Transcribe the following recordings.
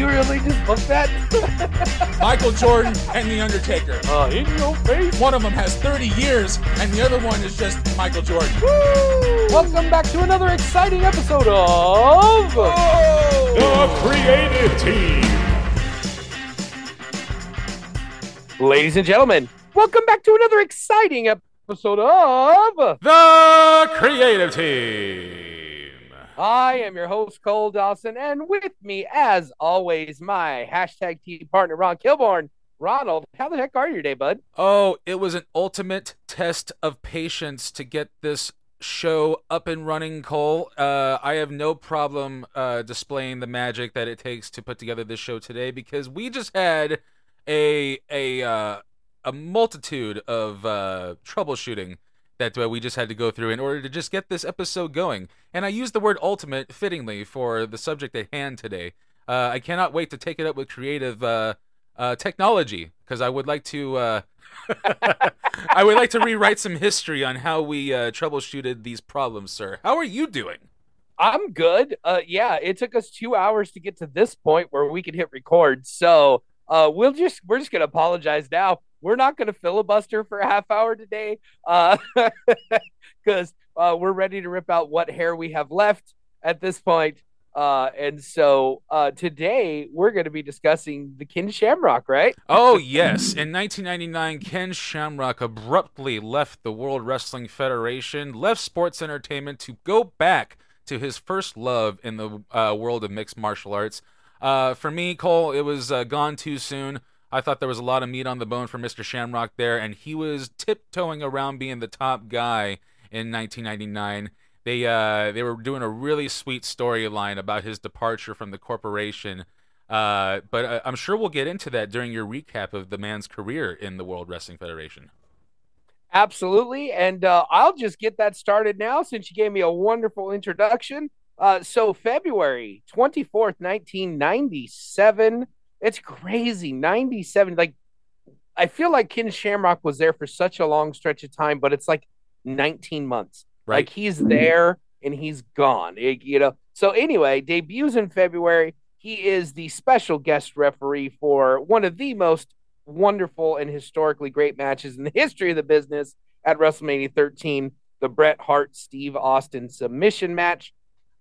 You really just book that? Michael Jordan and The Undertaker. uh, in your face. One of them has 30 years, and the other one is just Michael Jordan. Welcome back to another exciting episode of The creative team. Ladies and gentlemen, welcome back to another exciting episode of The creative team. I am your host, Cole Dawson, and with me, as always, my hashtag team partner, Ron Kilborn. Ronald, how the heck are you today, bud? Oh, it was an ultimate test of patience to get this show up and running, Cole. Uh, I have no problem uh, displaying the magic that it takes to put together this show today because we just had a a uh, a multitude of uh, troubleshooting that uh, we just had to go through in order to just get this episode going. And I use the word ultimate fittingly for the subject at hand today. Uh, I cannot wait to take it up with creative uh, uh, technology because I would like to. Uh, I would like to rewrite some history on how we uh, troubleshooted these problems, sir. How are you doing? I'm good. Yeah, it took us two hours to get to this point where we could hit record. So we'll just we're just gonna apologize now. We're not gonna filibuster for a half hour today, uh, because uh, we're ready to rip out what hair we have left at this point. Uh, and so uh, today we're going to be discussing the Ken Shamrock, right? Oh, yes. In 1999, Ken Shamrock abruptly left the World Wrestling Federation, left sports entertainment to go back to his first love in the uh, world of mixed martial arts. Uh, for me, Cole, it was uh, gone too soon. I thought there was a lot of meat on the bone for Mr. Shamrock there, and he was tiptoeing around being the top guy in 1999. They uh, they were doing a really sweet storyline about his departure from the corporation. Uh, but I- I'm sure we'll get into that during your recap of the man's career in the World Wrestling Federation. Absolutely. And uh, I'll just get that started now since you gave me a wonderful introduction. Uh, so, February 24th, 1997. It's crazy. 97. Like, I feel like Ken Shamrock was there for such a long stretch of time, but it's like 19 months. Right. Like, he's there and he's gone. It- you know. So, anyway, debuts in February. He is the special guest referee for one of the most wonderful and historically great matches in the history of the business at WrestleMania 13, the Bret Hart Steve Austin submission match.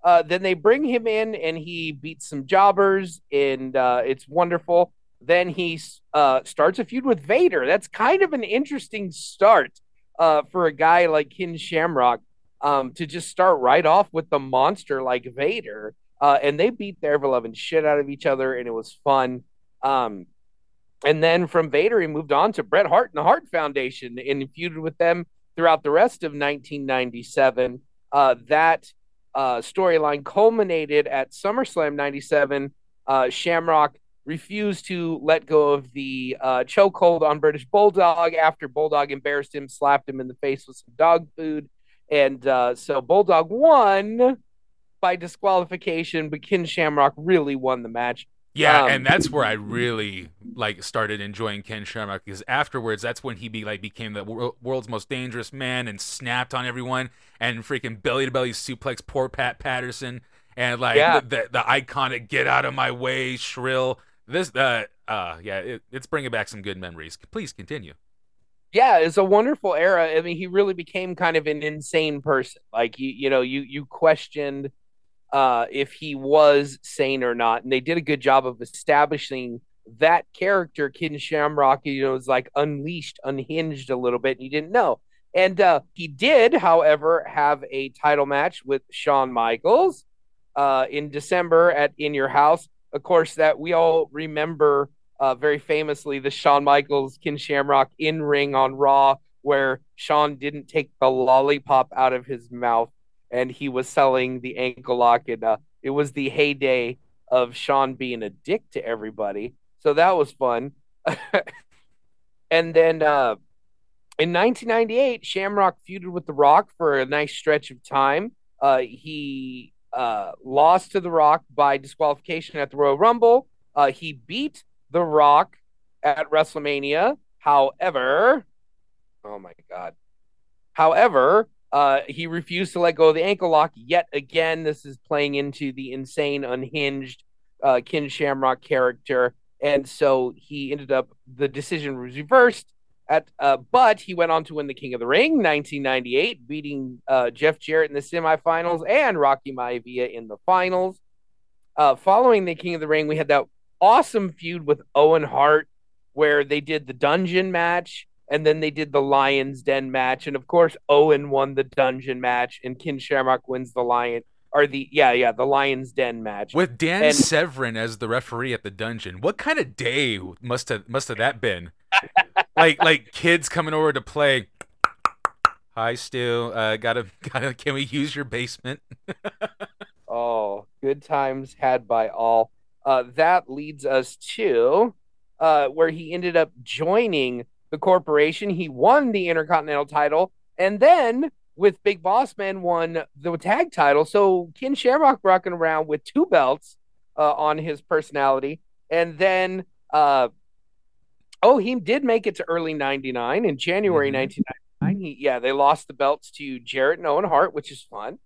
Uh, then they bring him in and he beats some jobbers, and uh, it's wonderful. Then he uh, starts a feud with Vader. That's kind of an interesting start uh, for a guy like Ken Shamrock um, to just start right off with the monster like Vader. Uh, and they beat their beloved shit out of each other, and it was fun. Um, and then from Vader, he moved on to Bret Hart and the Hart Foundation and feuded with them throughout the rest of 1997. Uh, that uh, storyline culminated at SummerSlam 97. Uh, Shamrock refused to let go of the uh, chokehold on British Bulldog after Bulldog embarrassed him, slapped him in the face with some dog food. And uh, so Bulldog won by disqualification, but Ken Shamrock really won the match. Yeah, Um, and that's where I really like started enjoying Ken Shamrock because afterwards, that's when he be like became the wor- world's most dangerous man and snapped on everyone and freaking belly to belly suplex poor Pat Patterson and like Yeah. the, the the iconic "Get out of my way" shrill. This uh uh yeah, it, it's bringing back some good memories. Please continue. yeah, it's a wonderful era. I mean, he really became kind of an insane person. Like you, you know, you you questioned uh, if he was sane or not, and they did a good job of establishing that character. Ken Shamrock, you know, was like unleashed, unhinged a little bit, and you didn't know. And uh, he did, however, have a title match with Shawn Michaels uh, in December at In Your House. Of course, that we all remember uh, very famously the Shawn Michaels Ken Shamrock in ring on Raw, where Shawn didn't take the lollipop out of his mouth and he was selling the ankle lock. And uh, it was the heyday of Shawn being a dick to everybody. So that was fun. and then uh, in 1998, Shamrock feuded with The Rock for a nice stretch of time. Uh, he uh, lost to The Rock by disqualification at the Royal Rumble. Uh, he beat The Rock at WrestleMania. However, oh my God. However, uh, he refused to let go of the ankle lock yet again. This is playing into the insane, unhinged uh, Ken Shamrock character. And so he ended up, the decision was reversed. At, uh, but he went on to win the King of the Ring 1998, beating uh, Jeff Jarrett in the semifinals and Rocky Maivia in the finals. Uh, following the King of the Ring, we had that awesome feud with Owen Hart, where they did the dungeon match and then they did the Lions Den match, and of course Owen won the dungeon match, and Ken Shamrock wins the Lion or the yeah yeah the Lions Den match with Dan And- Severn as the referee at the dungeon. What kind of day must have must have that been? like like kids coming over to play. Hi, Stu. Uh, gotta gotta. Can we use your basement? Oh, good times had by all. Uh, that leads us to uh, where he ended up joining the corporation. He won the Intercontinental title, and then with Big Boss Man won the tag title. So Ken Shamrock rocking around with two belts uh, on his personality, and then uh, oh, he did make it to early '99 in January Mhm. 1999. He, yeah, they lost the belts to Jarrett and Owen Hart, which is fun.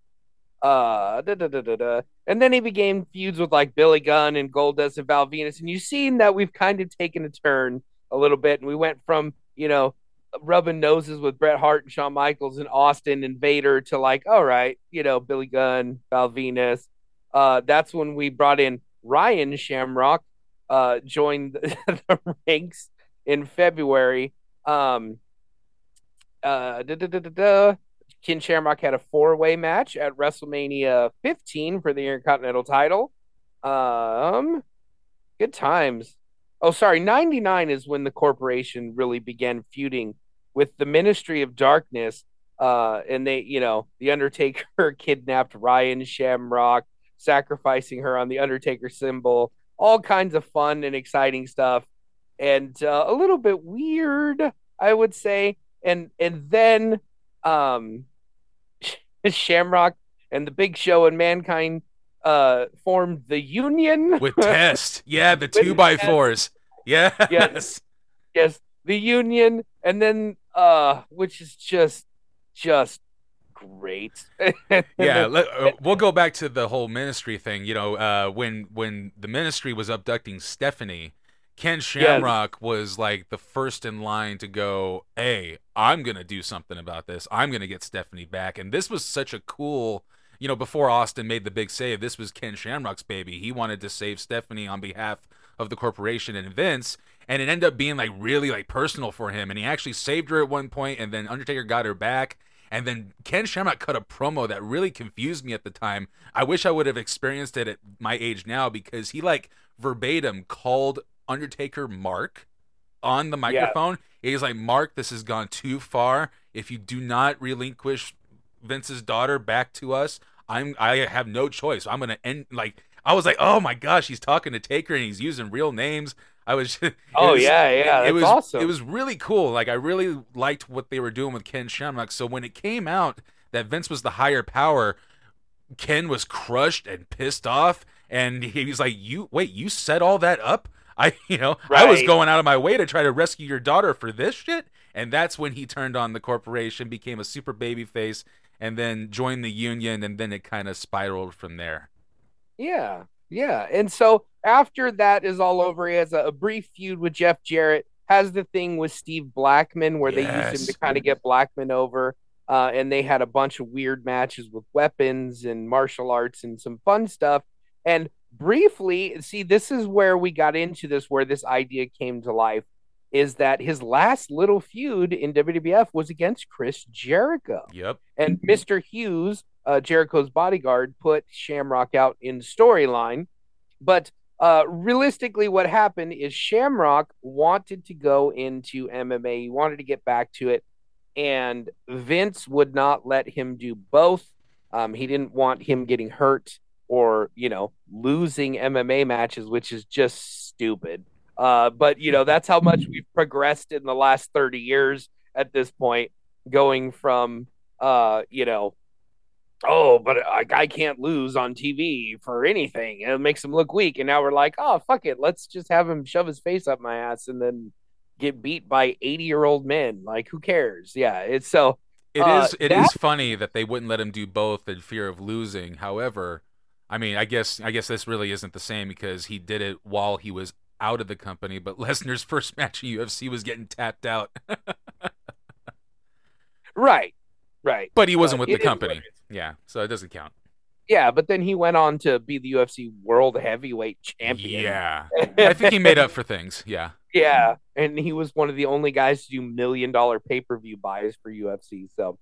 Uh, da, da, da, da, da. And then he began feuds with like Billy Gunn and Goldust and Val Venis. And you've seen that we've kind of taken a turn a little bit. And we went from, you know, rubbing noses with Bret Hart and Shawn Michaels and Austin and Vader to like, all right, you know, Billy Gunn, Val Venis. Uh, that's when we brought in Ryan Shamrock, uh, joined the, the ranks in February. Um, uh. Ken Shamrock had a four way match at WrestleMania 15 for the Intercontinental title. Um, good times. Oh, sorry, 99 is when the corporation really began feuding with the Ministry of Darkness. Uh, and they, you know, The Undertaker kidnapped Ryan Shamrock, sacrificing her on the Undertaker symbol. All kinds of fun and exciting stuff, and uh, a little bit weird, I would say. And and then um Shamrock and the Big Show and Mankind uh formed the Union With Test, yeah, the two by Test. fours, yes, yes, the Union, and then uh which is just just great. yeah. Let, uh, we'll go back to the whole ministry thing. You know, uh, when when the ministry was abducting Stephanie, Ken Shamrock was like the first in line to go. Hey, I'm gonna do something about this. I'm gonna get Stephanie back. And this was such a cool. You know, before Austin made the big save, this was Ken Shamrock's baby. He wanted to save Stephanie on behalf of the corporation and Vince, and it ended up being like really like personal for him. And he actually saved her at one point, and then Undertaker got her back. And then Ken Shamrock cut a promo that really confused me at the time. I wish I would have experienced it at my age now because he like verbatim called Undertaker Mark on the microphone. He's like, Mark, this has gone too far. If you do not relinquish Vince's daughter back to us, I'm I have no choice. I'm gonna end like I was like, oh my gosh, he's talking to Taker and he's using real names. I was it Oh, was- yeah, yeah, It that's was awesome. It was really cool. Like I really liked what they were doing with Ken Shamrock. So when it came out that Vince was the higher power, Ken was crushed and pissed off, and he was like, "You wait, you set all that up? I, you know, I was going out of my way to try to rescue your daughter for this shit." And that's when he turned on the corporation, became a super baby face, and then joined the union, and then it kind of spiraled from there. Yeah, yeah. And so after that is all over, he has a, a brief feud with Jeff Jarrett. Has the thing with Steve Blackman where they used him to kind of get Blackman over. Uh, and they had a bunch of weird matches with weapons and martial arts and some fun stuff. And briefly, see, this is where we got into this, where this idea came to life. Is that his last little feud in WWF was against Chris Jericho? Yep. And Mr. Hughes, uh, Jericho's bodyguard, put Shamrock out in storyline. But uh, realistically, what happened is Shamrock wanted to go into MMA. He wanted to get back to it. And Vince would not let him do both. Um, he didn't want him getting hurt or, you know, losing MMA matches, which is just stupid. Uh, but, you know, that's how much we've progressed in the last 30 years at this point, going from uh, you know, oh, but a guy can't lose on TV for anything. It makes him look weak. And now we're like, oh, fuck it. Let's just have him shove his face up my ass and then get beat by 80 year old men. Like, who cares? Yeah. It's so. It uh, is. It is that- funny that they wouldn't let him do both in fear of losing. However, I mean, I guess I guess this really isn't the same because he did it while he was out of the company. But Lesnar's first match in UFC was getting tapped out, Right. Right. but he wasn't But with the company. Yeah, so it doesn't count. Yeah. But then he went on to be the UFC World Heavyweight Champion. Yeah, I think he made up for things. Yeah. Yeah, and he was one of the only guys to do million dollar pay per view buys for UFC. So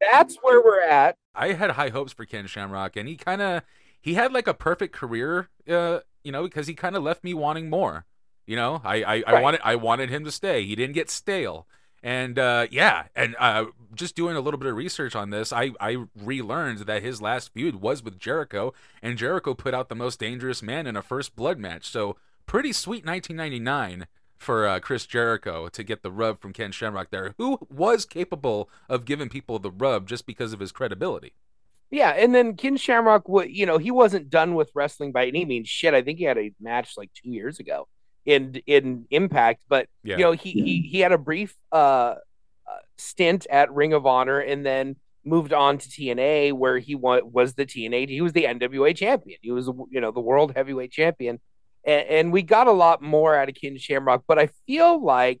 that's where we're at. I had high hopes for Ken Shamrock, and he kind of he had like a perfect career, uh, you know, because he kind of left me wanting more. You know, I I, I wanted I wanted him to stay. He didn't get stale, and uh, yeah, and uh, just doing a little bit of research on this, I I relearned that his last feud was with Jericho, and Jericho put out the most dangerous man in a first blood match. So pretty sweet 1999 for uh, Chris Jericho to get the rub from Ken Shamrock there, who was capable of giving people the rub just because of his credibility. Yeah, and then Ken Shamrock, you know, he wasn't done with wrestling by any means. Shit, I think he had a match like two years ago in in Impact, but Yeah. you know, he he he had a brief uh, uh stint at Ring of Honor, and then moved on to TNA, where he was the TNA. He was the NWA champion. He was you know the world heavyweight champion, and, and we got a lot more out of Ken Shamrock. But I feel like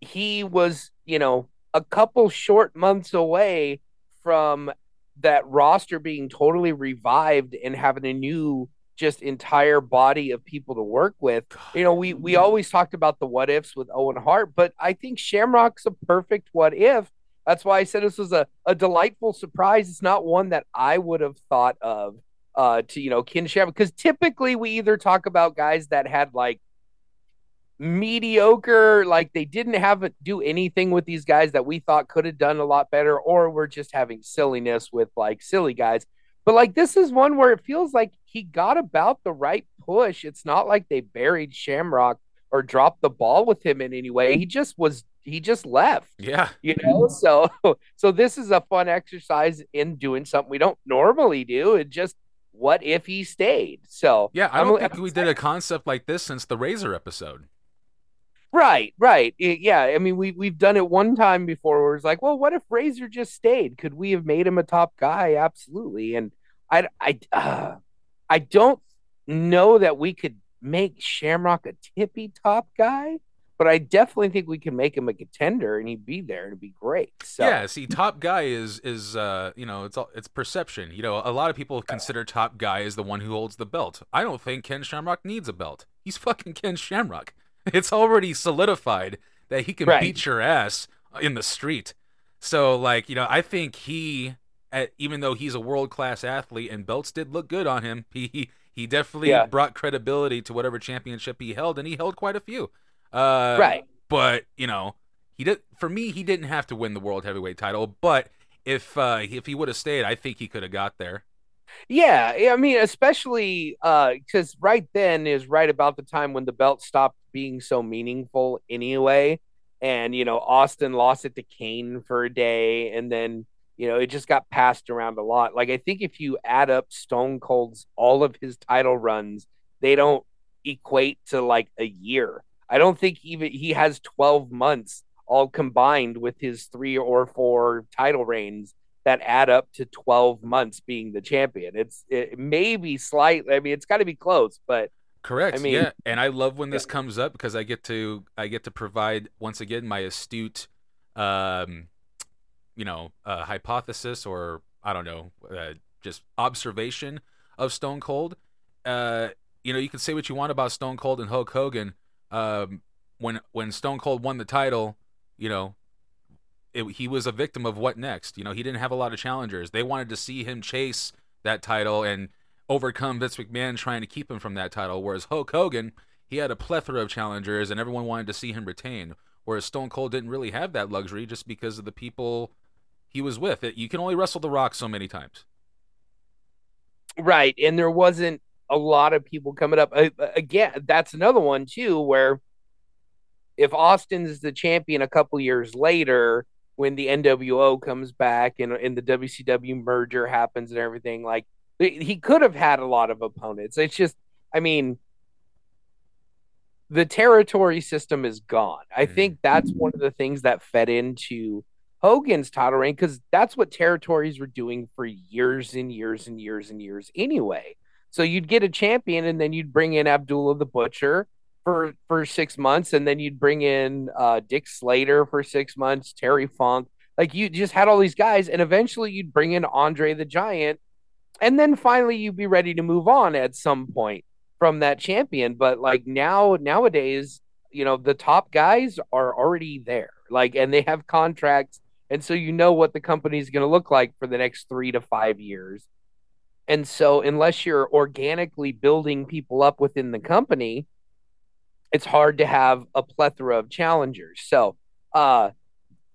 he was, you know, a couple short months away from that roster being totally revived and having a new just entire body of people to work with. You know, we we always talked about the what ifs with Owen Hart, but I think Shamrock's a perfect what if. That's why I said this was a, a delightful surprise. It's not one that I would have thought of uh to you know Ken Shamrock because typically we either talk about guys that had like mediocre like they didn't have it do anything with these guys that we thought could have done a lot better or we're just having silliness with like silly guys. But like this is one where it feels like he got about the right push. It's not like they buried shamrock or dropped the ball with him in any way. He just was he just left. Yeah. you know so so this is a fun exercise in doing something we don't normally do it just what if he stayed? So Yeah, I I'm- don't think I'm we did a concept like this since the Razor episode. Right, right. Yeah, I mean we we've done it one time before where it's like, well, what if Razor just stayed? Could we have made him a top guy? Absolutely. And I I uh, I don't know that we could make Shamrock a tippy top guy, but I definitely think we can make him a contender and he'd be there and it'd be great. So Yeah, see, top guy is is uh you know it's all it's perception. You know, a lot of people consider top guy as the one who holds the belt. I don't think Ken Shamrock needs a belt. He's fucking Ken Shamrock. It's already solidified that he can Right. beat your ass in the street. So like you know, I think he, even though he's a world class athlete and belts did look good on him, he he, definitely Yeah. brought credibility to whatever championship he held, and he held quite a few. Uh, right. but you know he did for me he didn't have to win the world heavyweight title but if uh if he would have stayed i think he could have got there Yeah, yeah, I mean, especially because right then is right about the time when the belt stopped being so meaningful anyway. And, you know, Austin lost it to Kane for a day. And then, you know, it just got passed around a lot. Like, I think if you add up Stone Cold's all of his title runs, they don't equate to like a year. I don't think even he has 12 months all combined with his three or four title reigns that add up to 12 months being the champion. It's it may be slightly I mean it's got to be close, but correct I mean- yeah and i love when this comes up because i get to i get to provide once again my astute um you know uh, hypothesis or i don't know uh, just observation of stone cold uh you know you can say what you want about stone cold and hulk hogan um when when stone cold won the title you know it, he was a victim of what next. You know, he didn't have a lot of challengers. They wanted to see him chase that title and overcome Vince McMahon trying to keep him from that title. Whereas Hulk Hogan, he had a plethora of challengers and everyone wanted to see him retain. Whereas Stone Cold didn't really have that luxury just because of the people he was with. It, you can only wrestle The Rock so many times. right, and there wasn't a lot of people coming up. Uh, again, that's another one too where if Austin's the champion a couple years later when the NWO comes back and and the WCW merger happens and everything. Like he could have had a lot of opponents. It's just, I mean, the territory system is gone. I Mhm. think that's one of the things that fed into Hogan's title reign because that's what territories were doing for years and years and years and years anyway. So you'd get a champion and then you'd bring in Abdullah the Butcher for for six months, and then you'd bring in uh, Dick Slater for six months, Terry Funk. Like you just had all these guys, and eventually you'd bring in Andre the Giant, and then finally you'd be ready to move on at some point from that champion. But like now, nowadays, you know, the top guys are already there, like, and they have contracts, and so you know what the company is going to look like for the next three to five years. And so, unless you're organically building people up within the company, it's hard to have a plethora of challengers. So, uh,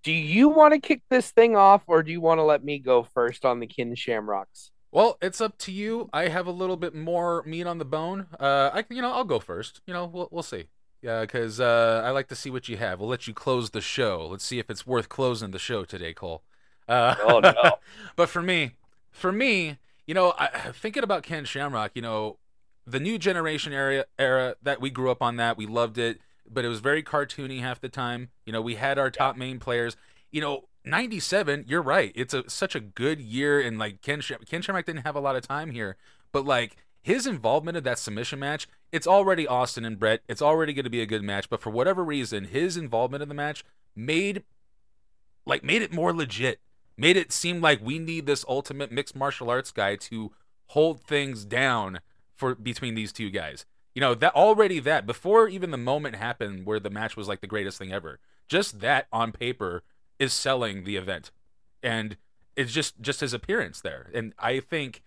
do you want to kick this thing off, or do you want to let me go first on the Ken Shamrocks? Well, it's up to you. I have a little bit more meat on the bone. Uh, I can, you know, I'll go first. You know, we'll we'll see. Yeah, because uh, I like to see what you have. We'll let you close the show. Let's see if it's worth closing the show today, Cole. Uh, Oh, no. but for me, for me, you know, I, thinking about Ken Shamrock, you know, the new generation era era that we grew up on that we loved it, but it was very cartoony half the time. You know, we had our top main players. You know, 97, you're right. It's a such a good year and like Ken Sham- Ken Shamrock didn't have a lot of time here, but like his involvement in that submission match, it's already Austin and Bret. It's already going to be a good match, but for whatever reason, his involvement in the match made like made it more legit. Made it seem like we need this ultimate mixed martial arts guy to hold things down for between these two guys. You know, that already that before even the moment happened where the match was like the greatest thing ever. Just that on paper is selling the event. And it's just just his appearance there. And I think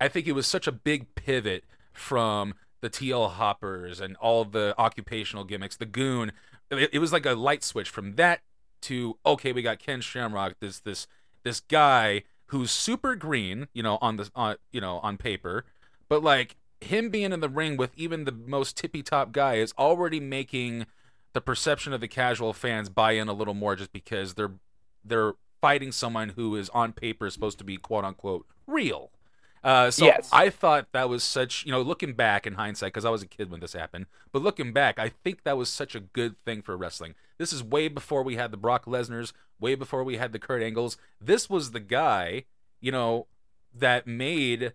I think it was such a big pivot from the TL hoppers and all the occupational gimmicks, the goon. It, it was like a light switch from that to okay, we got Ken Shamrock, this this this guy who's super green, you know, on the on you know on paper, but like him being in the ring with even the most tippy top guy is already making the perception of the casual fans buy in a little more just because they're they're fighting someone who is on paper supposed to be quote unquote real. Uh, so Yes. I thought that was such, you know, looking back in hindsight, because I was a kid when this happened, but looking back, I think that was such a good thing for wrestling. This is way before we had the Brock Lesnar's, way before we had the Kurt Angles. This was the guy, you know, that made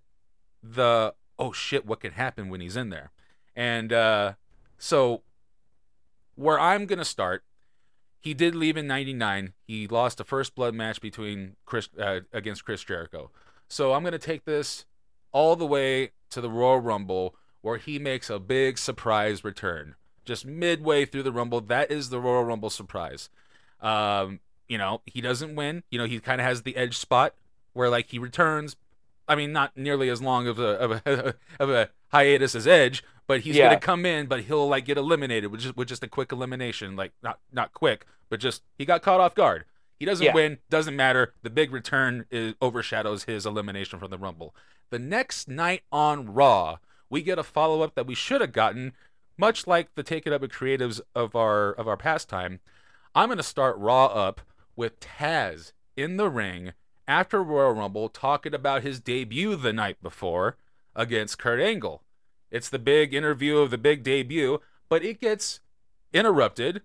the oh shit, what could happen when he's in there, and uh, so where I'm gonna start he did leave in 99 he lost a first blood match between chris uh, against chris jericho. So i'm going to take this all the way to the royal rumble where he makes a big surprise return. Just midway through the rumble that is the royal rumble surprise. Um, you know he doesn't win. You know he kind of has the edge spot where like he returns i mean not nearly as long of a of a, of a hiatus as edge but he's Yeah. gonna come in but he'll like get eliminated with just with just a quick elimination like not not quick but just he got caught off guard he doesn't Yeah. win doesn't matter the big return is, overshadows his elimination from the rumble the next night on raw we get a follow-up that we should have gotten much like the take it up with creatives of our of our pastime i'm going to start raw up with taz in the ring after royal rumble talking about his debut the night before against kurt angle it's the big interview of the big debut but it gets interrupted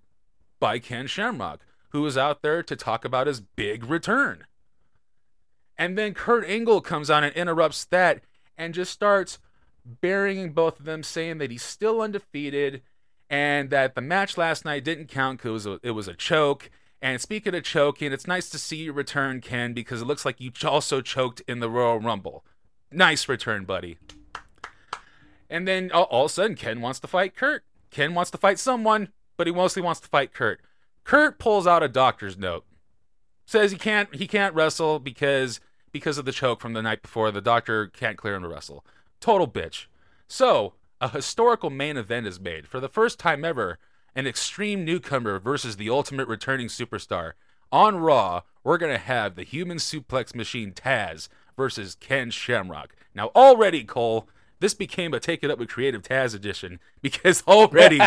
by Ken Shamrock, who is out there to talk about his big return. And then Kurt Angle comes on and interrupts that and just starts burying both of them, saying that he's still undefeated and that the match last night didn't count because it, was a- choke. And speaking of choking, it's nice to see you return, Ken, because it looks like you also choked in the Royal Rumble. Nice return, buddy. And then all, all of a sudden, Ken wants to fight Kurt. Ken wants to fight someone, but he mostly wants to fight Kurt. Kurt pulls out a doctor's note. Says he can't he can't wrestle because because of the choke from the night before. The doctor can't clear him to wrestle. Total bitch. So a historical main event is made for the first time ever. An extreme newcomer versus the ultimate returning superstar. On Raw, we're gonna have the human suplex machine Taz versus Ken Shamrock. Now already, Cole, this became a Take It Up with Creative Taz edition because already,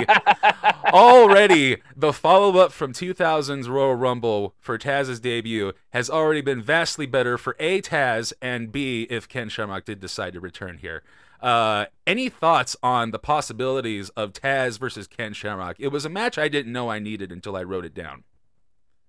already the follow up from 2000's Royal Rumble for Taz's debut has already been vastly better for A, Taz, and B, if Ken Shamrock did decide to return here. Uh, any thoughts on the possibilities of Taz versus Ken Shamrock? It was a match I didn't know I needed until I wrote it down.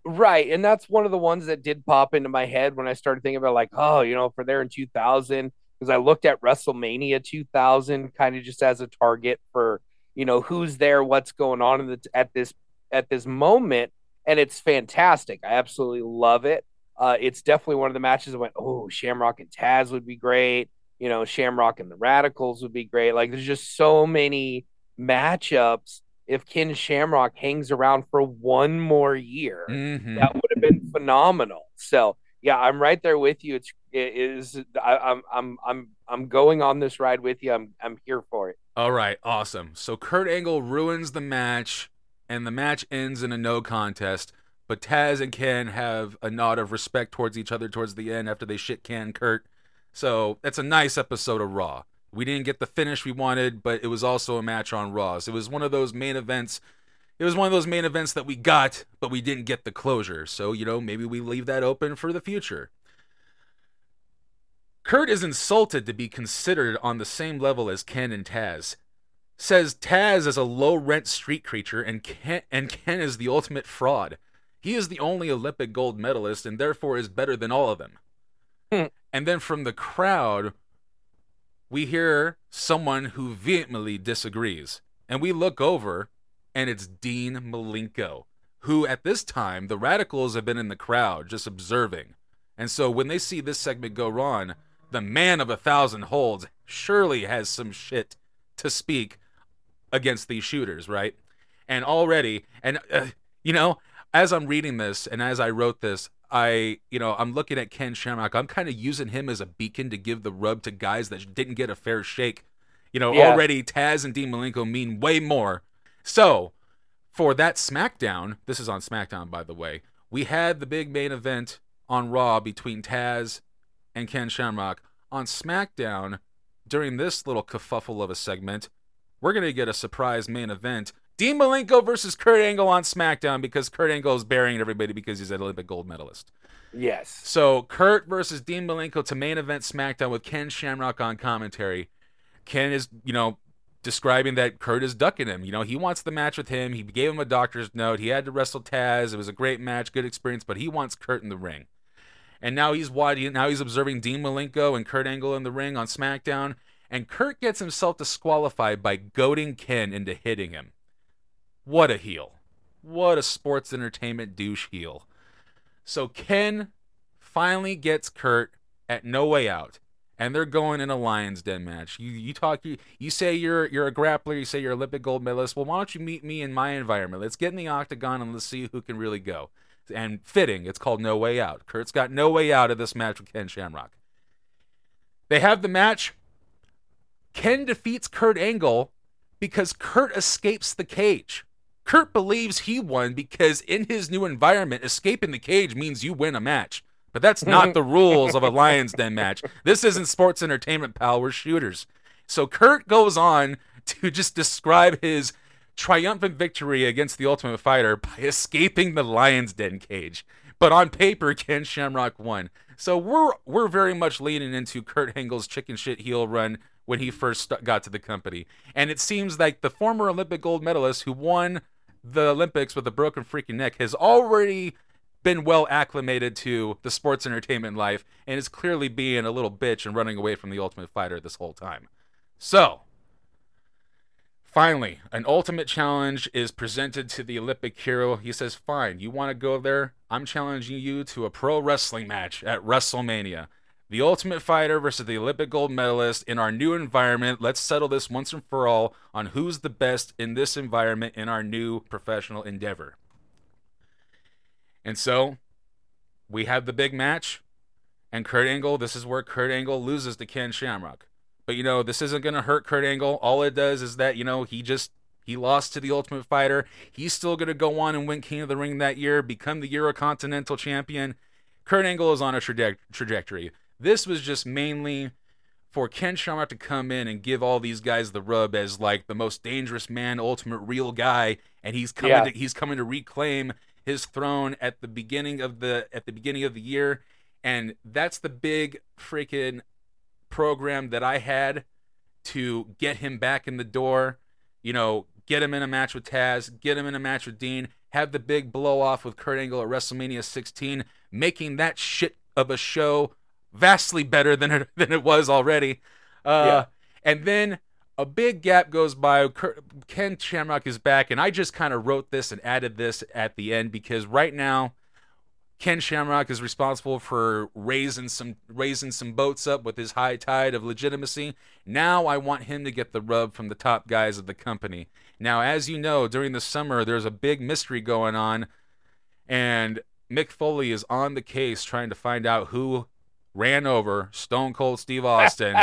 Right. And that's one of the ones that did pop into my head when I started thinking about, like, oh, you know, for there in 2000, because I looked at WrestleMania 2000 kind of just as a target for, you know, who's there, what's going on the, at this at this moment, and it's fantastic. I absolutely love it. Uh, it's definitely one of the matches I went, oh, Shamrock and Taz would be great. You know, Shamrock and the Radicals would be great. Like, there's just so many matchups. If Ken Shamrock hangs around for one more year, Mm-hmm. that would have been phenomenal. So yeah, I'm right there with you. It's it is I, I'm I'm I'm I'm going on this ride with you. I'm I'm here for it. All right, awesome. So Kurt Angle ruins the match, and the match ends in a no contest. But Taz and Ken have a nod of respect towards each other towards the end after they shit can Kurt. So that's a nice episode of Raw. We didn't get the finish we wanted, but it was also a match on Raw. So it was one of those main events. It was one of those main events that we got, but we didn't get the closure. So, you know, maybe we leave that open for the future. Kurt is insulted to be considered on the same level as Ken and Taz. Says Taz is a low rent street creature and Ken, and Ken is the ultimate fraud. He is the only Olympic gold medalist and therefore is better than all of them. Hmm. And then from the crowd, we hear someone who vehemently disagrees. And we look over, and it's Dean Malenko, who at this time, the radicals have been in the crowd just observing. And so when they see this segment go on, the man of a thousand holds surely has some shit to speak against these shooters, right? And already, and uh, you know, as I'm reading this and as I wrote this, I, you know, I'm looking at Ken Shamrock. I'm kind of using him as a beacon to give the rub to guys that didn't get a fair shake. You know, Yeah. already Taz and Dean Malenko mean way more. So, for that SmackDown, this is on SmackDown, by the way, we had the big main event on Raw between Taz and Ken Shamrock. On SmackDown, during this little kerfuffle of a segment, we're going to get a surprise main event. Dean Malenko versus Kurt Angle on SmackDown because Kurt Angle is burying everybody because he's an Olympic gold medalist. Yes. So Kurt versus Dean Malenko to main event SmackDown with Ken Shamrock on commentary. Ken is, you know, describing that Kurt is ducking him. You know, he wants the match with him. He gave him a doctor's note. He had to wrestle Taz. It was a great match, good experience, but he wants Kurt in the ring. And now he's watching. Now he's observing Dean Malenko and Kurt Angle in the ring on SmackDown. And Kurt gets himself disqualified by goading Ken into hitting him. What a heel! What a sports entertainment douche heel. So Ken finally gets Kurt at No Way Out, and they're going in a Lions Den match. You you talk you, you say you're you're a grappler, you say you're Olympic gold medalist. Well, why don't you meet me in my environment? Let's get in the octagon and let's see who can really go. And fitting, it's called No Way Out. Kurt's got no way out of this match with Ken Shamrock. They have the match. Ken defeats Kurt Angle because Kurt escapes the cage. Kurt believes he won because in his new environment, escaping the cage means you win a match. But that's not the rules of a Lions Den match. This isn't sports entertainment, pal. We're shooters. So Kurt goes on to just describe his triumphant victory against the Ultimate Fighter by escaping the Lions Den cage. But on paper, Ken Shamrock won. So we're we're very much leaning into Kurt Angle's chicken shit heel run when he first got to the company. And it seems like the former Olympic gold medalist who won the Olympics with a broken freaking neck has already been well acclimated to the sports entertainment life and is clearly being a little bitch and running away from the Ultimate Fighter this whole time. So, finally, an ultimate challenge is presented to the Olympic hero. He says, Fine, you want to go there? I'm challenging you to a pro wrestling match at WrestleMania. The Ultimate Fighter versus the Olympic gold medalist in our new environment. Let's settle this once and for all on who's the best in this environment in our new professional endeavor. And so we have the big match, and Kurt Angle. This is where Kurt Angle loses to Ken Shamrock. But you know, this isn't going to hurt Kurt Angle. All it does is that you know he just he lost to the Ultimate Fighter. He's still going to go on and win King of the Ring that year, become the Eurocontinental Champion. Kurt Angle is on a traje- trajectory. This was just mainly for Ken Shamrock to come in and give all these guys the rub as like the most dangerous man, ultimate real guy, and he's coming Yeah. to, he's coming to reclaim his throne at the beginning of the at the beginning of the year, and that's the big freaking program that I had to get him back in the door. You know, get him in a match with Taz, get him in a match with Dean, have the big blow off with Kurt Angle at WrestleMania 16, making that shit of a show vastly better than it than it was already. Uh, Yeah. And then a big gap goes by. Ken Shamrock is back, and I just kind of wrote this and added this at the end because right now. Ken Shamrock is responsible for raising some raising some boats up with his high tide of legitimacy. Now I want him to get the rub from the top guys of the company. Now, as you know, during the summer there's a big mystery going on, and Mick Foley is on the case trying to find out who ran over Stone Cold Steve Austin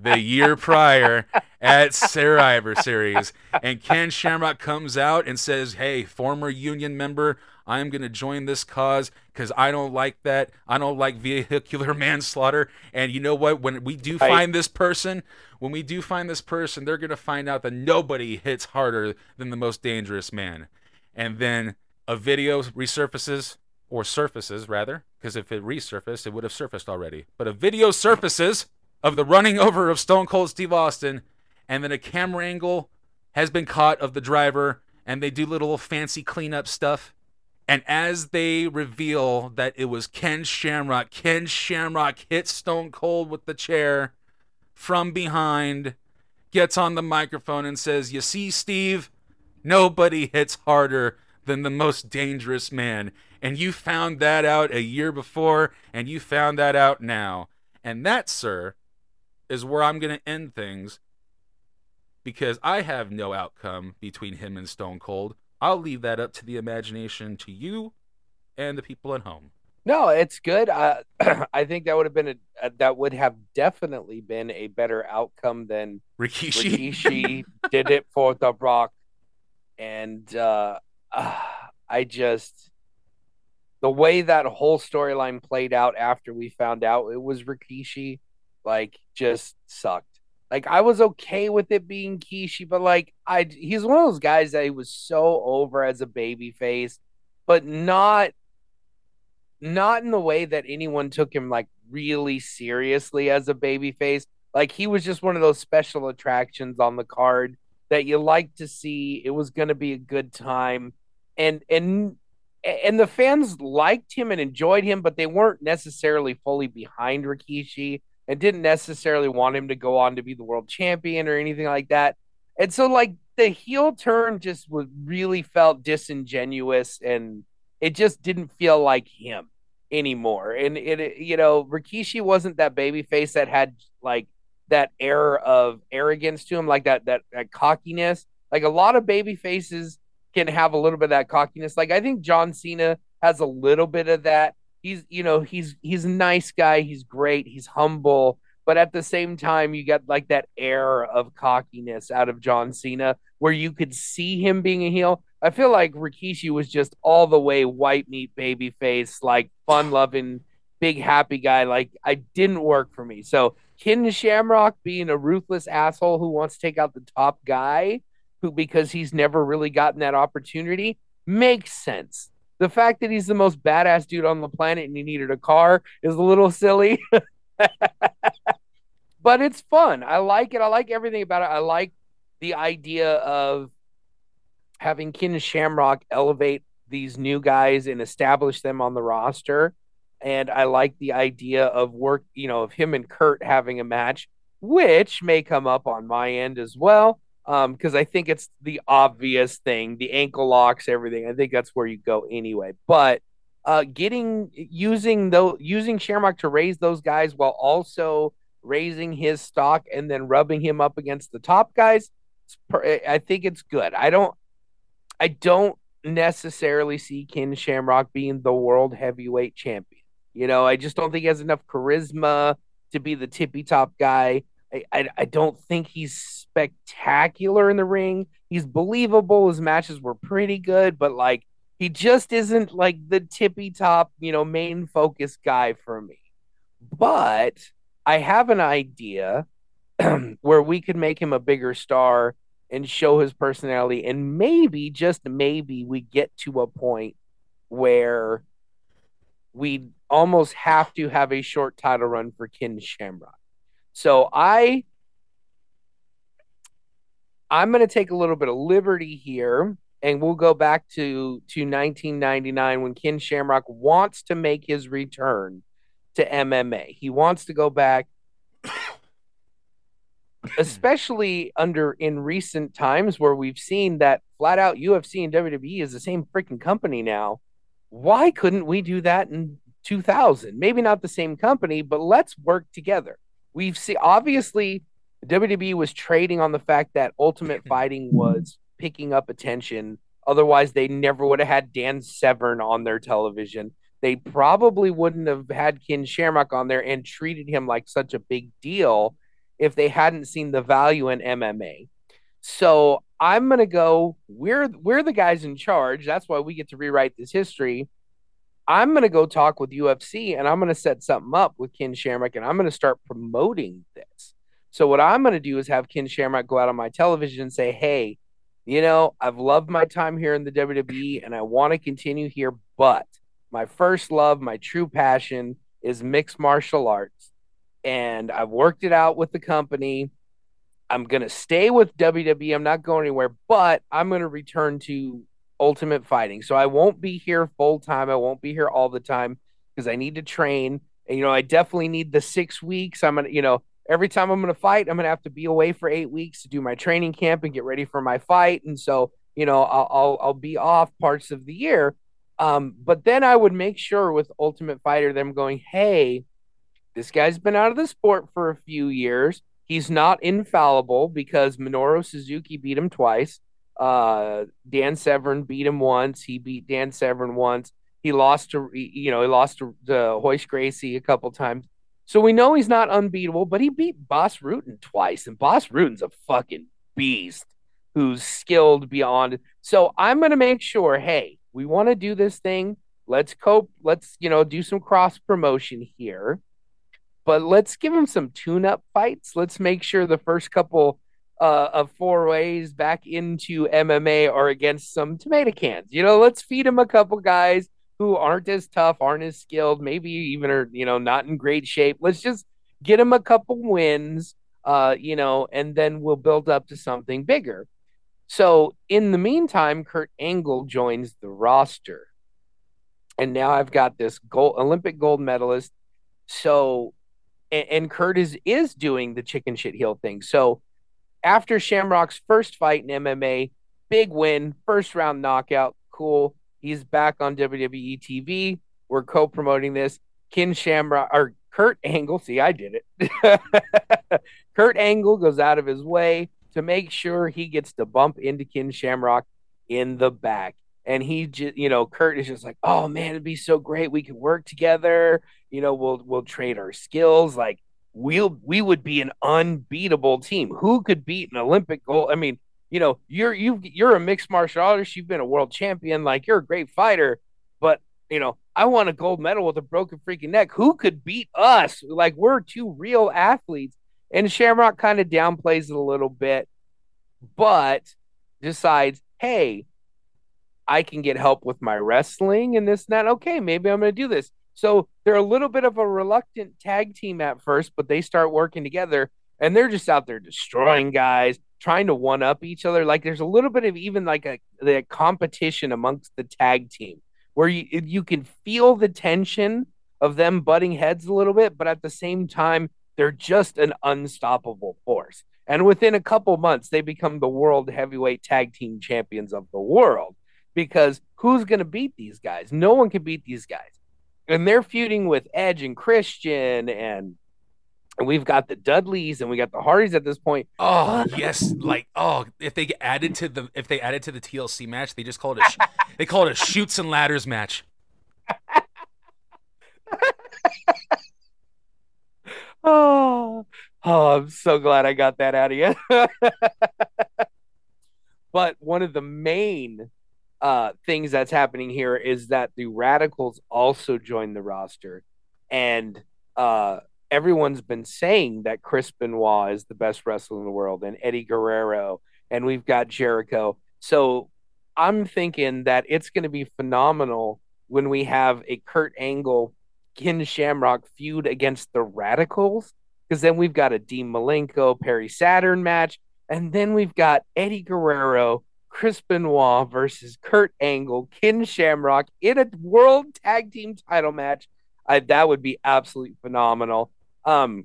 the year prior at Survivor Series. And Ken Shamrock comes out and says, Hey, former union member, I'm going to join this cause because I don't like that. I don't like vehicular manslaughter. And you know what? When we do find this person, when we do find this person, they're going to find out that nobody hits harder than the most dangerous man. And then a video resurfaces, or surfaces rather, because if it resurfaced, it would have surfaced already. But a video surfaces of the running over of Stone Cold Steve Austin, and then a camera angle has been caught of the driver, and they do little fancy cleanup stuff. And as they reveal that it was Ken Shamrock, Ken Shamrock hits Stone Cold with the chair from behind, gets on the microphone and says, You see, Steve, nobody hits harder than the most dangerous man. And you found that out a year before, and you found that out now. And that, sir, is where I'm going to end things because I have no outcome between him and Stone Cold. I'll leave that up to the imagination to you and the people at home. No, it's good. Uh, I think that would have been a, that would have definitely been a better outcome than Rikishi. Rikishi did it for The Rock, and uh, uh, I just the way that whole storyline played out after we found out it was Rikishi, like just sucked. Like I was okay with it being Kishi, but like I he's one of those guys that he was so over as a baby face, but not not in the way that anyone took him like really seriously as a baby face. Like he was just one of those special attractions on the card that you like to see. It was going to be a good time, and and and the fans liked him and enjoyed him, but they weren't necessarily fully behind Rikishi and didn't necessarily want him to go on to be the world champion or anything like that. And so, like the heel turn just was really felt disingenuous, and it just didn't feel like him anymore. And it, you know, Rikishi wasn't that baby face that had like that air of arrogance to him, like that that that cockiness. Like a lot of baby faces can have a little bit of that cockiness. Like I think John Cena has a little bit of that. He's you know he's he's a nice guy. He's great. He's humble. But at the same time, you get like that air of cockiness out of John Cena, where you could see him being a heel. I feel like Rikishi was just all the way white meat baby face, like fun loving, big happy guy. Like I didn't work for me. So Ken Shamrock being a ruthless asshole who wants to take out the top guy, because he's never really gotten that opportunity, makes sense. The fact that he's the most badass dude on the planet and he needed a car is a little silly. but it's fun. I like it. I like everything about it. I like the idea of having Ken Shamrock elevate these new guys and establish them on the roster. And I like the idea of work, you know, of him and Kurt having a match, which may come up on my end as well. Um, because I think it's the obvious thing, the ankle locks, everything. I think that's where you go anyway. But uh getting using though using Shamrock to raise those guys while also raising his stock and then rubbing him up against the top guys, I think it's good. I don't I don't necessarily see Ken Shamrock being the world heavyweight champion. You know, I just don't think he has enough charisma to be the tippy top guy. I, I, don't think he's spectacular in the ring. He's believable. His matches were pretty good, but like he just isn't like the tippy top, you know, main focus guy for me. But I have an idea where we could make him a bigger star and show his personality and maybe just maybe we get to a point where we almost have to have a short title run for Ken Shamrock. So I I'm going to take a little bit of liberty here and we'll go back to to 1999 when Ken Shamrock wants to make his return to MMA. He wants to go back especially under in recent times where we've seen that flat out UFC and WWE is the same freaking company now. Why couldn't we do that in 2000? Maybe not the same company, but let's work together. We've seen obviously WWE was trading on the fact that Ultimate Fighting was picking up attention. Otherwise, they never would have had Dan Severn on their television. They probably wouldn't have had Ken Shamrock on there and treated him like such a big deal if they hadn't seen the value in MMA. So I'm gonna go. We're we're the guys in charge. That's why we get to rewrite this history. I'm gonna go talk with UFC and I'm gonna set something up with Ken Shamrock and I'm gonna start promoting this. So what I'm gonna do is have Ken Shamrock go out on my television and say, "Hey, you know, I've loved my time here in the WWE and I want to continue here, but my first love, my true passion is mixed martial arts and I've worked it out with the company. I'm going to stay with WWE. I'm not going anywhere, but I'm going to return to Ultimate Fighting. So I won't be here full time. I won't be here all the time because I need to train. And, you know, I definitely need the six weeks. I'm going to, you know, every time I'm going to fight, I'm going to have to be away for eight weeks to do my training camp and get ready for my fight. And so, you know, I'll, I'll, I'll be off parts of the year. Um, but then I would make sure with Ultimate Fighter, them going, hey, this guy's been out of the sport for a few years. He's not infallible because Minoru Suzuki beat him twice. Uh, Dan Severn beat him once. He beat Dan Severn once. He lost to you know he lost to, to Royce Gracie a couple times. So we know he's not unbeatable, but he beat Bas Rutten twice, and Bas Rutten's a fucking beast who's skilled beyond. So I'm gonna make sure, hey, we want to do this thing. Let's cope. Let's you know do some cross promotion here but let's give him some tune-up fights. Let's make sure the first couple uh, of four ways back into MMA or against some tomato cans. You know, let's feed him a couple guys who aren't as tough, aren't as skilled, maybe even are you know not in great shape. Let's just get him a couple wins, uh, you know, and then we'll build up to something bigger. So in the meantime, Kurt Angle joins the roster, and now I've got this gold Olympic gold medalist. So and, and Kurt is is doing the chicken shit heel thing. So after Shamrock's first fight in MMA, big win, first round knockout, cool. He's back on WWE TV. We're co-promoting this. Ken Shamrock or Kurt Angle, see, I did it. Kurt Angle goes out of his way to make sure he gets to bump into Ken Shamrock in the back and he just you know kurt is just like oh man it'd be so great we could work together you know we'll we'll trade our skills like we'll we would be an unbeatable team. Who could beat an olympic gold i mean you know you're you you're a mixed martial artist. You've been a world champion. Like you're a great fighter. But you know i want a gold medal with a broken freaking neck. Who could beat us? Like we're two real athletes. And shamrock kind of downplays it a little bit but decides hey I can get help with my wrestling and this and that. Okay, maybe I'm going to do this. So they're a little bit of a reluctant tag team at first, but they start working together and they're just out there destroying guys, trying to one up each other. Like there's a little bit of even like a the competition amongst the tag team where you you can feel the tension of them butting heads a little bit, but at the same time they're just an unstoppable force. And within a couple months, they become the world heavyweight tag team champions of the world because who's going to beat these guys? No one can beat these guys. And they're feuding with Edge and Christian and and we've got the Dudleys and we got the Hardys at this point. Oh yes, like oh, if they added to the if they added to the TLC match, they just called it a sh- they called it a shoots and ladders match. oh, oh, I'm so glad I got that out of you. but one of the main uh, things that's happening here is that the Radicalz also joined the roster, and uh, everyone's been saying that Chris Benoit is the best wrestler in the world, and Eddie Guerrero, and we've got Jericho. So I'm thinking that it's going to be phenomenal when we have a Kurt Angle, Ken Shamrock feud against the Radicalz, because then we've got a Dean Malenko, Perry Saturn match, and then we've got Eddie Guerrero, Chris Benoit versus Kurt Angle, Ken Shamrock in a world tag team title match. I, that would be absolutely phenomenal. Um,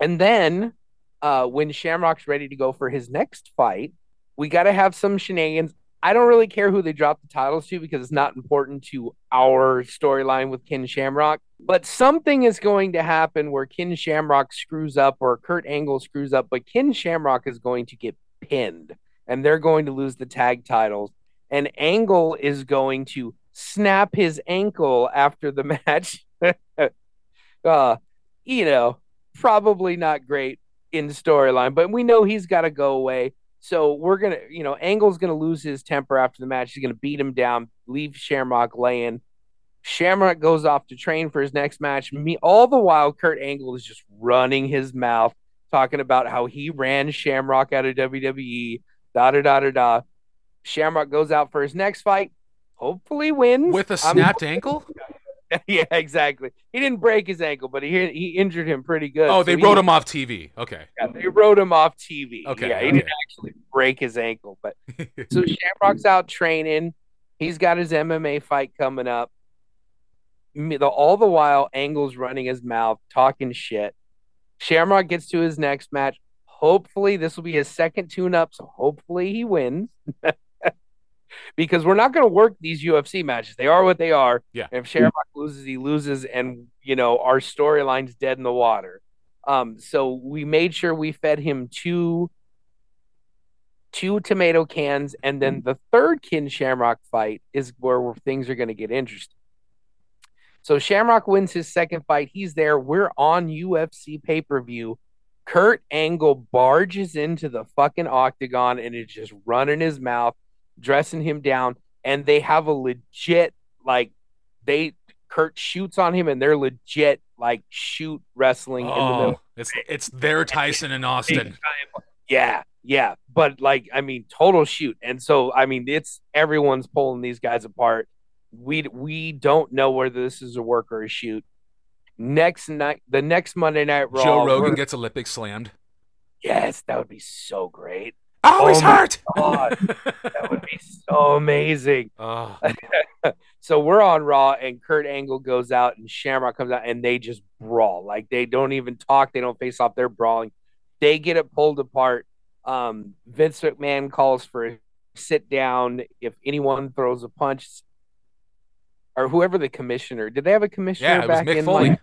and then uh, when Shamrock's ready to go for his next fight, we got to have some shenanigans. I don't really care who they drop the titles to because it's not important to our storyline with Ken Shamrock. But something is going to happen where Ken Shamrock screws up or Kurt Angle screws up, but Ken Shamrock is going to get pinned and they're going to lose the tag titles. And Angle is going to snap his ankle after the match. uh, you know, probably not great in storyline, but we know he's got to go away. So we're gonna, you know, Angle's gonna lose his temper after the match. He's gonna beat him down, leave Shamrock laying. Shamrock goes off to train for his next match. Me, all the while, Kurt Angle is just running his mouth, talking about how he ran Shamrock out of WWE. Da da da da da. Shamrock goes out for his next fight. Hopefully wins with a snapped I'm, ankle. yeah, exactly. He didn't break his ankle, but he he injured him pretty good. Oh, they so wrote he, him off TV. Okay. Yeah, they wrote him off TV. Okay. Yeah, he okay. didn't actually break his ankle, but so Shamrock's out training. He's got his MMA fight coming up. The, all the while, Angle's running his mouth, talking shit. Shamrock gets to his next match. Hopefully, this will be his second tune-up, so hopefully he wins. because we're not going to work these UFC matches. They are what they are. Yeah. And if Shamrock loses, he loses, and you know our storyline's dead in the water. Um, so we made sure we fed him two two tomato cans, and then the third Ken Shamrock fight is where things are going to get interesting. So Shamrock wins his second fight. He's there. We're on UFC pay per view. Kurt Angle barges into the fucking octagon and is just running his mouth dressing him down, and they have a legit like they Kurt shoots on him, and they're legit like shoot wrestling oh, in the oh, middle. It's it's their Tyson and Austin. Yeah, yeah, but like I mean, total shoot, and so I mean, it's everyone's pulling these guys apart. We we don't know whether this is a work or a shoot. Next night, the next Monday night Raw, Joe Rogan gets Olympic slammed. Yes, that would be so great. Oh, he's hurt. that would be so amazing. Oh. so we're on Raw, and Kurt Angle goes out, and Shamrock comes out, and they just brawl. Like they don't even talk, they don't face off. They're brawling. They get it pulled apart. Um, Vince McMahon calls for a sit down. If anyone throws a punch, or whoever the commissioner did, they have a commissioner yeah, back in Foley. like.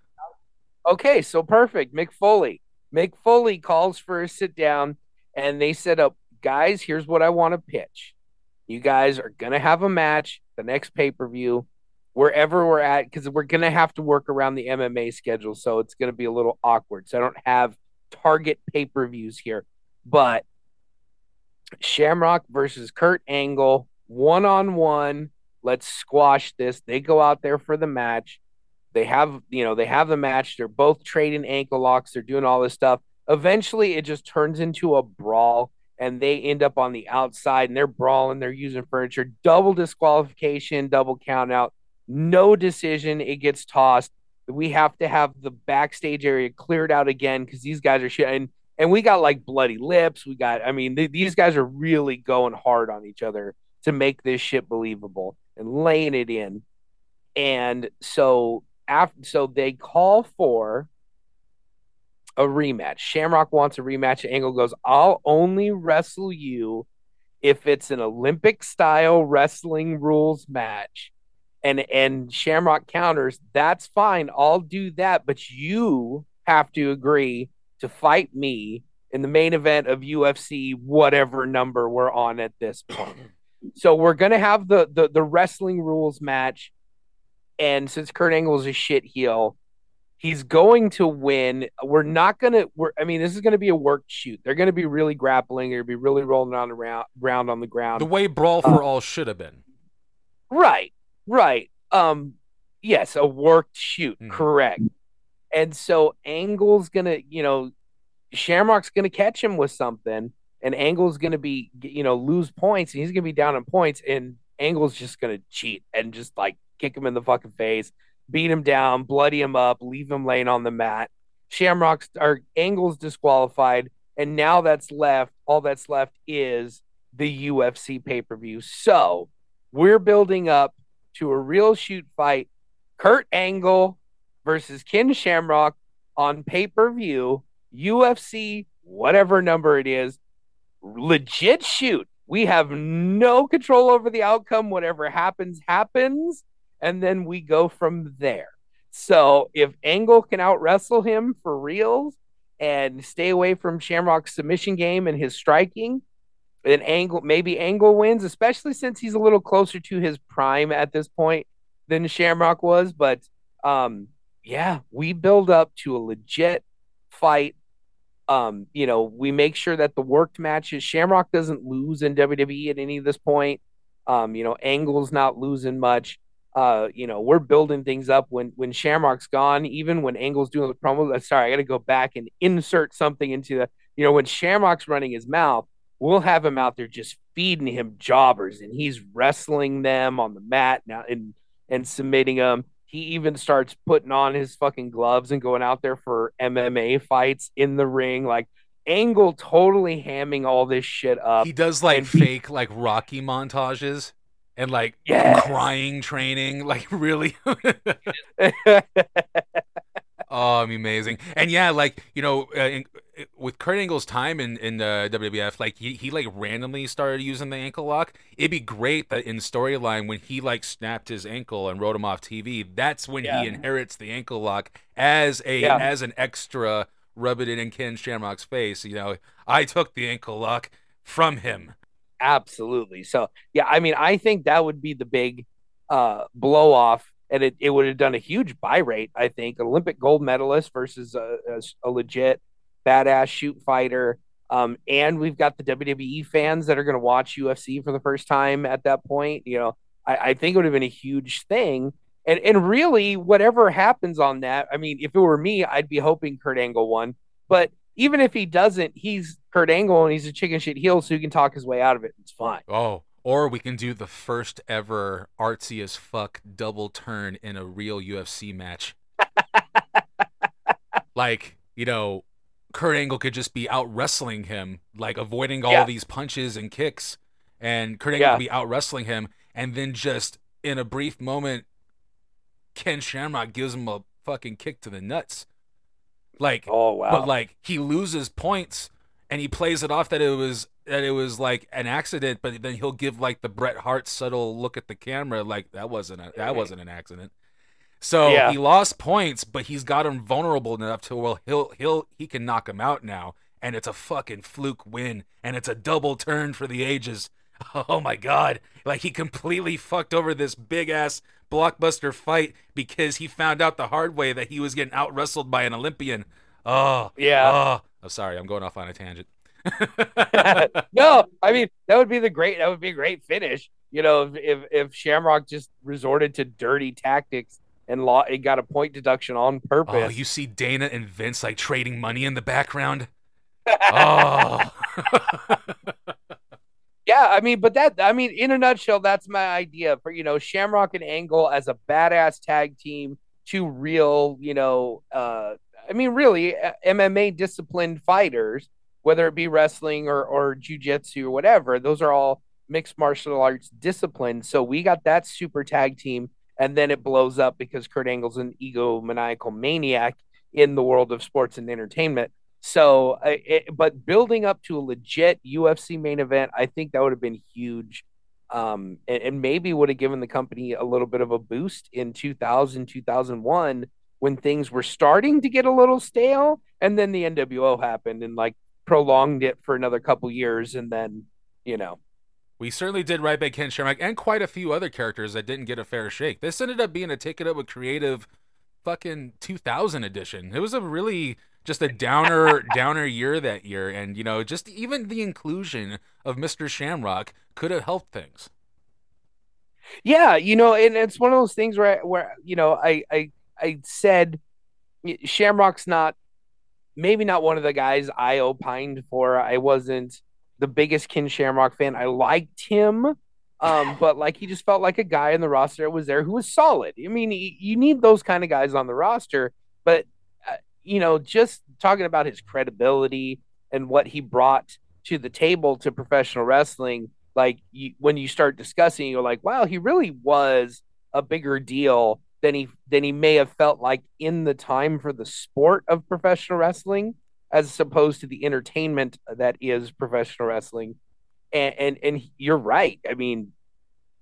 Okay, so perfect. Mick Foley. Mick Foley calls for a sit down, and they set up oh, guys, here's what I want to pitch. You guys are going to have a match the next pay per view, wherever we're at, because we're going to have to work around the MMA schedule. So it's going to be a little awkward. So I don't have target pay per views here. But Shamrock versus Kurt Angle, one on one. Let's squash this. They go out there for the match. They have, you know, they have the match. They're both trading ankle locks. They're doing all this stuff. Eventually, it just turns into a brawl and they end up on the outside and they're brawling, they're using furniture, double disqualification, double count out, no decision, it gets tossed. We have to have the backstage area cleared out again because these guys are shit. And, and we got like bloody lips. We got, I mean, th- these guys are really going hard on each other to make this shit believable and laying it in. And so after, so they call for a rematch. Shamrock wants a rematch. Angle goes, I'll only wrestle you if it's an Olympic style wrestling rules match. And and Shamrock counters, that's fine. I'll do that, but you have to agree to fight me in the main event of UFC, whatever number we're on at this point. so we're gonna have the the, the wrestling rules match. And since Kurt Angle is a shit heel, He's going to win. We're not going to. We're. I mean, this is going to be a work shoot. They're going to be really grappling. They're to be really rolling on the round, ground on the ground. The way Brawl for uh, All should have been. Right. Right. Um. Yes, a worked shoot. Mm-hmm. Correct. And so Angle's gonna, you know, Shamrock's gonna catch him with something, and Angle's gonna be, you know, lose points, and he's gonna be down in points, and Angle's just gonna cheat and just like kick him in the fucking face, beat him down, bloody him up, leave him laying on the mat. Shamrock's or Angle's disqualified, and now that's left. All that's left is the UFC pay per view. So we're building up to a real shoot fight. Kurt Angle versus Ken Shamrock on pay per view, UFC, whatever number it is, legit shoot. We have no control over the outcome. Whatever happens, happens. And then we go from there. So if Angle can out wrestle him for reals and stay away from Shamrock's submission game and his striking, then Angle maybe Angle wins, especially since he's a little closer to his prime at this point than Shamrock was. But um, yeah, we build up to a legit fight. Um, you know, we make sure that the worked matches Shamrock doesn't lose in WWE at any of this point. Um, you know, Angle's not losing much. Uh, you know, we're building things up when when Shamrock's gone, even when Angle's doing the promo. Sorry, I got to go back and insert something into the. You know, when Shamrock's running his mouth, we'll have him out there just feeding him jobbers and he's wrestling them on the mat now and and submitting them. He even starts putting on his fucking gloves and going out there for MMA fights in the ring. Like Angle totally hamming all this shit up. He does like fake like Rocky montages and like Yes. crying training, like really. oh, I'm amazing. And yeah, like you know, uh, in, with Kurt Angle's time in in uh, WWF, like he he like randomly started using the ankle lock. It'd be great that in storyline when he like snapped his ankle and wrote him off TV, that's when Yeah. he inherits the ankle lock as a Yeah. as an extra. Rub it in Ken Shamrock's face. You know, I took the ankle lock from him. Absolutely. So yeah, I mean, I think that would be the big uh blow off, and it, it would have done a huge buy rate. I think Olympic gold medalist versus a, a, a legit badass shoot fighter. Um, and we've got the WWE fans that are going to watch UFC for the first time at that point. You know, I, I think it would have been a huge thing. And and really, whatever happens on that, I mean, if it were me, I'd be hoping Kurt Angle won. But even if he doesn't, he's Kurt Angle and he's a chicken shit heel, so he can talk his way out of it. It's fine. Oh, or we can do the first ever artsy as fuck double turn in a real UFC match. like, you know, Kurt Angle could just be out wrestling him, like avoiding all Yeah. these punches and kicks, and Kurt Angle Yeah. could be out wrestling him, and then just in a brief moment, Ken Shamrock gives him a fucking kick to the nuts. Like, Oh wow. but like he loses points and he plays it off that it was that it was like an accident but then he'll give like the Bret Hart subtle look at the camera like that wasn't a, that wasn't an accident so Yeah. he lost points but he's got him vulnerable enough to well he'll he'll he can knock him out now and it's a fucking fluke win and it's a double turn for the ages oh my god like he completely fucked over this big ass blockbuster fight because he found out the hard way that he was getting out wrestled by an Olympian. Oh, Yeah. Oh, oh sorry, I'm going off on a tangent. no, I mean that would be the great. That would be a great finish. You know, if if, if Shamrock just resorted to dirty tactics and law, it got a point deduction on purpose. Oh, you see Dana and Vince like trading money in the background. Oh, Yeah, I mean, but that I mean, in a nutshell, that's my idea for you know Shamrock and Angle as a badass tag team, two real, you know, uh, I mean, really uh, MMA disciplined fighters, whether it be wrestling or or jujitsu or whatever. Those are all mixed martial arts disciplines. So we got that super tag team, and then it blows up because Kurt Angle's an egomaniacal maniac in the world of sports and entertainment. So, it, but building up to a legit UFC main event, I think that would have been huge. Um, and, and maybe would have given the company a little bit of a boost in 2000, 2001 when things were starting to get a little stale. And then the NWO happened and like prolonged it for another couple years. And then, you know, we certainly did right by Ken Shamrock and quite a few other characters that didn't get a fair shake. This ended up being a take it up with creative fucking 2000 edition. It was a really just a downer downer year that year and you know just even the inclusion of Mr. Shamrock could have helped things. Yeah, you know, and it's one of those things where where you know I I I said Shamrock's not maybe not one of the guys I opined for. I wasn't the biggest Ken Shamrock fan. I liked him, um, but like he just felt like a guy in the roster that was there who was solid. I mean, you need those kind of guys on the roster, but you know, just talking about his credibility and what he brought to the table to professional wrestling, like you, when you start discussing, you're like, wow, he really was a bigger deal than he than he may have felt like in the time for the sport of professional wrestling as opposed to the entertainment that is professional wrestling and and, and you're right i mean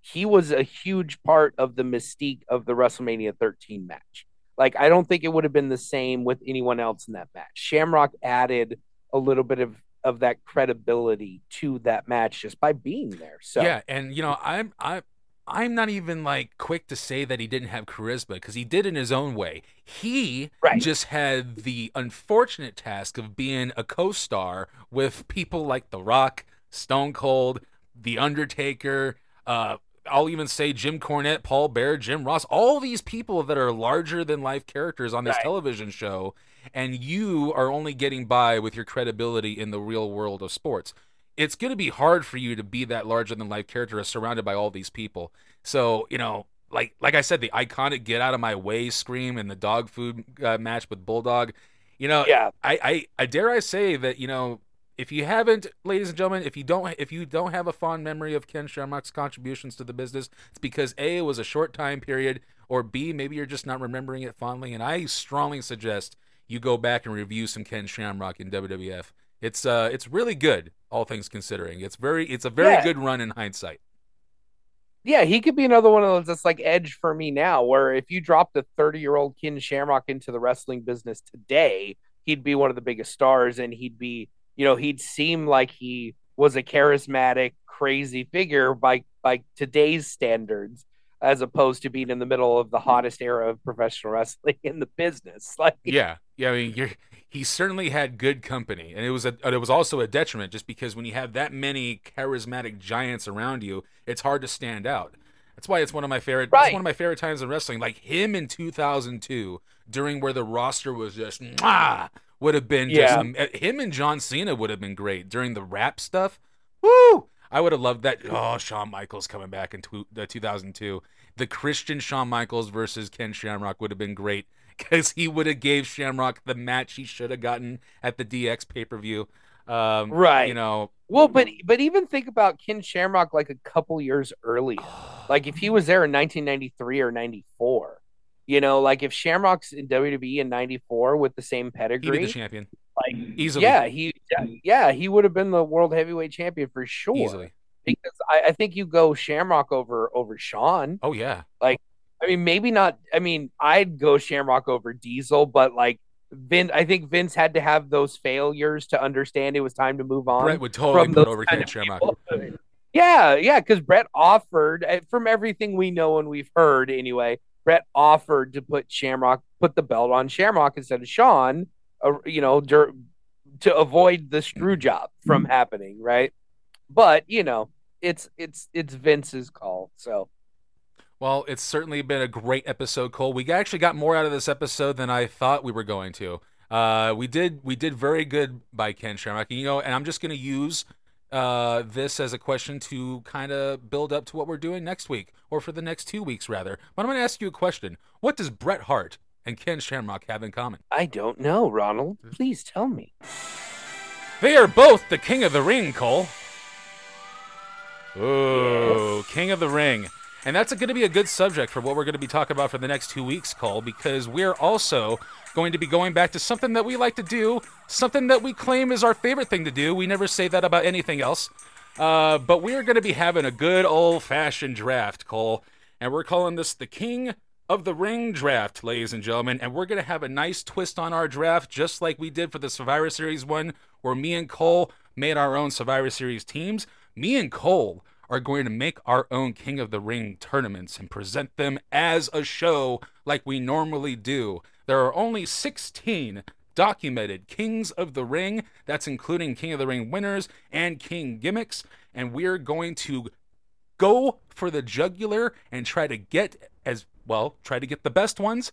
he was a huge part of the mystique of the WrestleMania 13 match. Like I don't think it would have been the same with anyone else in that match. Shamrock added a little bit of of that credibility to that match just by being there. So Yeah, and you know, I'm I. am I'm not even like quick to say that he didn't have charisma because he did in his own way. He right. just had the unfortunate task of being a co-star with people like The Rock, Stone Cold, The Undertaker. Uh, I'll even say Jim Cornette, Paul Bearer, Jim Ross, all these people that are larger than life characters on this right. television show, and you are only getting by with your credibility in the real world of sports it's going to be hard for you to be that larger than life character surrounded by all these people. So, you know, like like I said, the iconic "Get out of my way" scream and the dog food uh, match with Bulldog. You know, yeah. I, I I dare I say that you know if you haven't, ladies and gentlemen, if you don't if you don't have a fond memory of Ken Shamrock's contributions to the business, it's because a it was a short time period, or b maybe you're just not remembering it fondly. And I strongly suggest you go back and review some Ken Shamrock in WWF. It's uh it's really good, all things considering. It's very it's a very Yeah. good run in hindsight. yeah, he could be another one of those that's like edge for me now, where if you dropped a 30 year old Ken Shamrock into the wrestling business today, he'd be one of the biggest stars and he'd be, you know, he'd seem like he was a charismatic, crazy figure by by today's standards, as opposed to being in the middle of the hottest era of professional wrestling in the business. Like Yeah, yeah. I mean, you're, he certainly had good company, and it was a it was also a detriment just because when you have that many charismatic giants around you, it's hard to stand out. That's why it's one of my favorite. It's one of my favorite times in wrestling. Like him in 2002, during where the roster was just mwah, would have been Yeah. um, uh, him and John Cena would have been great during the rap stuff. Woo! I would have loved that. Oh, Shawn Michaels coming back in tw- uh, 2002. The Christian Shawn Michaels versus Ken Shamrock would have been great because he would have gave Shamrock the match he should have gotten at the DX pay per view. Um, Right. You know, Well, but but even think about Ken Shamrock like a couple years earlier. Like if he was there in 1993 or 94, you know, like if Shamrock's in WWE in 94 with the same he'd be pedigree, the champion like easily. yeah, he yeah, he would have been the world heavyweight champion for sure. easily. Because I, I think you go Shamrock over over Shawn. Oh yeah. Like I mean, maybe not. I mean, I'd go Shamrock over Diesel, but like Vince, I think Vince had to have those failures to understand it was time to move on. Bret would totally put over Ken Shamrock. people. Yeah, yeah, because Bret offered, uh, from everything we know and we've heard anyway, Bret offered to put Shamrock, put the belt on Shamrock instead of Shawn, uh, you know, dur- to avoid the screw job from happening, right? But you know, it's it's it's Vince's call, so Well, it's certainly been a great episode, Cole. We actually got more out of this episode than I thought we were going to. Uh, we did we did very good by Ken Shamrock. You know, and I'm just going to use uh, this as a question to kind of build up to what we're doing next week, or for the next two weeks, rather. But I'm going to ask you a question. What does Bret Hart and Ken Shamrock have in common? I don't know, Ronald. Please tell me. They are both the King of the Ring, Cole. Ooh, King of the Ring. And that's going to be a good subject for what we're going to be talking about for the next two weeks, Cole, because we're also going to be going back to something that we like to do, something that we claim is our favorite thing to do. We never say that about anything else. Uh, but we're going to be having a good old fashioned draft, Cole. And we're calling this the King of the Ring draft, ladies and gentlemen. And we're going to have a nice twist on our draft, just like we did for the Survivor Series one, where me and Cole made our own Survivor Series teams. Me and Cole are going to make our own King of the Ring tournaments and present them as a show like we normally do. There are only 16 documented Kings of the Ring. That's including King of the Ring winners and King gimmicks. And we're going to go for the jugular and try to get as well, try to get the best ones.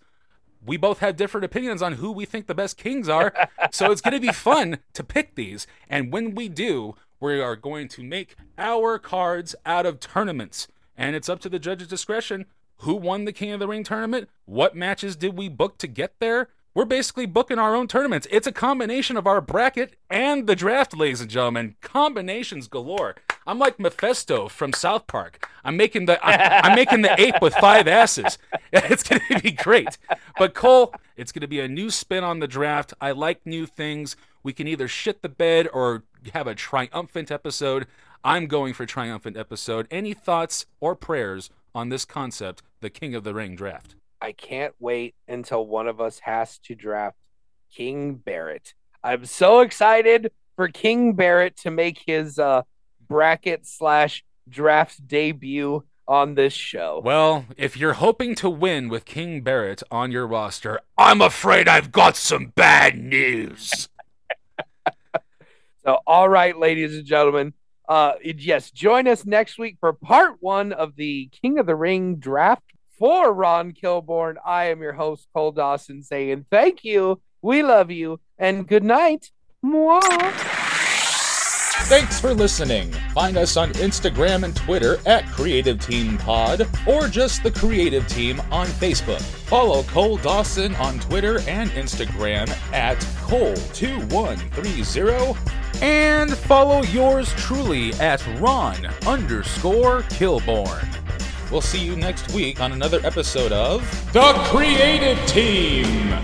we both have different opinions on who we think the best kings are. so it's going to be fun to pick these. And when we do, we are going to make our cards out of tournaments. And it's up to the judge's discretion who won the King of the Ring tournament, what matches did we book to get there. We're basically booking our own tournaments. It's a combination of our bracket and the draft, ladies and gentlemen. Combinations galore. I'm like Mephisto from South Park. I'm making the I'm, I'm making the ape with five asses. It's going to be great. But Cole, it's going to be a new spin on the draft. I like new things. We can either shit the bed or have a triumphant episode. I'm going for triumphant episode. Any thoughts or prayers on this concept, the King of the Ring draft? I can't wait until one of us has to draft King Barrett. I'm so excited for King Barrett to make his uh, bracket slash draft debut on this show. Well, if you're hoping to win with King Barrett on your roster, I'm afraid I've got some bad news. So, all right, ladies and gentlemen, uh, yes, join us next week for part one of the King of the Ring draft for Ron Kilborn. I am your host, Cole Dawson, saying thank you, we love you, and good night. Mwah. Thanks for listening. Find us on Instagram and Twitter at Creative Team Pod or just the Creative Team on Facebook. Follow Cole Dawson on Twitter and Instagram at Cole2130 and follow yours truly at Ron underscore Kilborn. We'll see you next week on another episode of The Creative Team.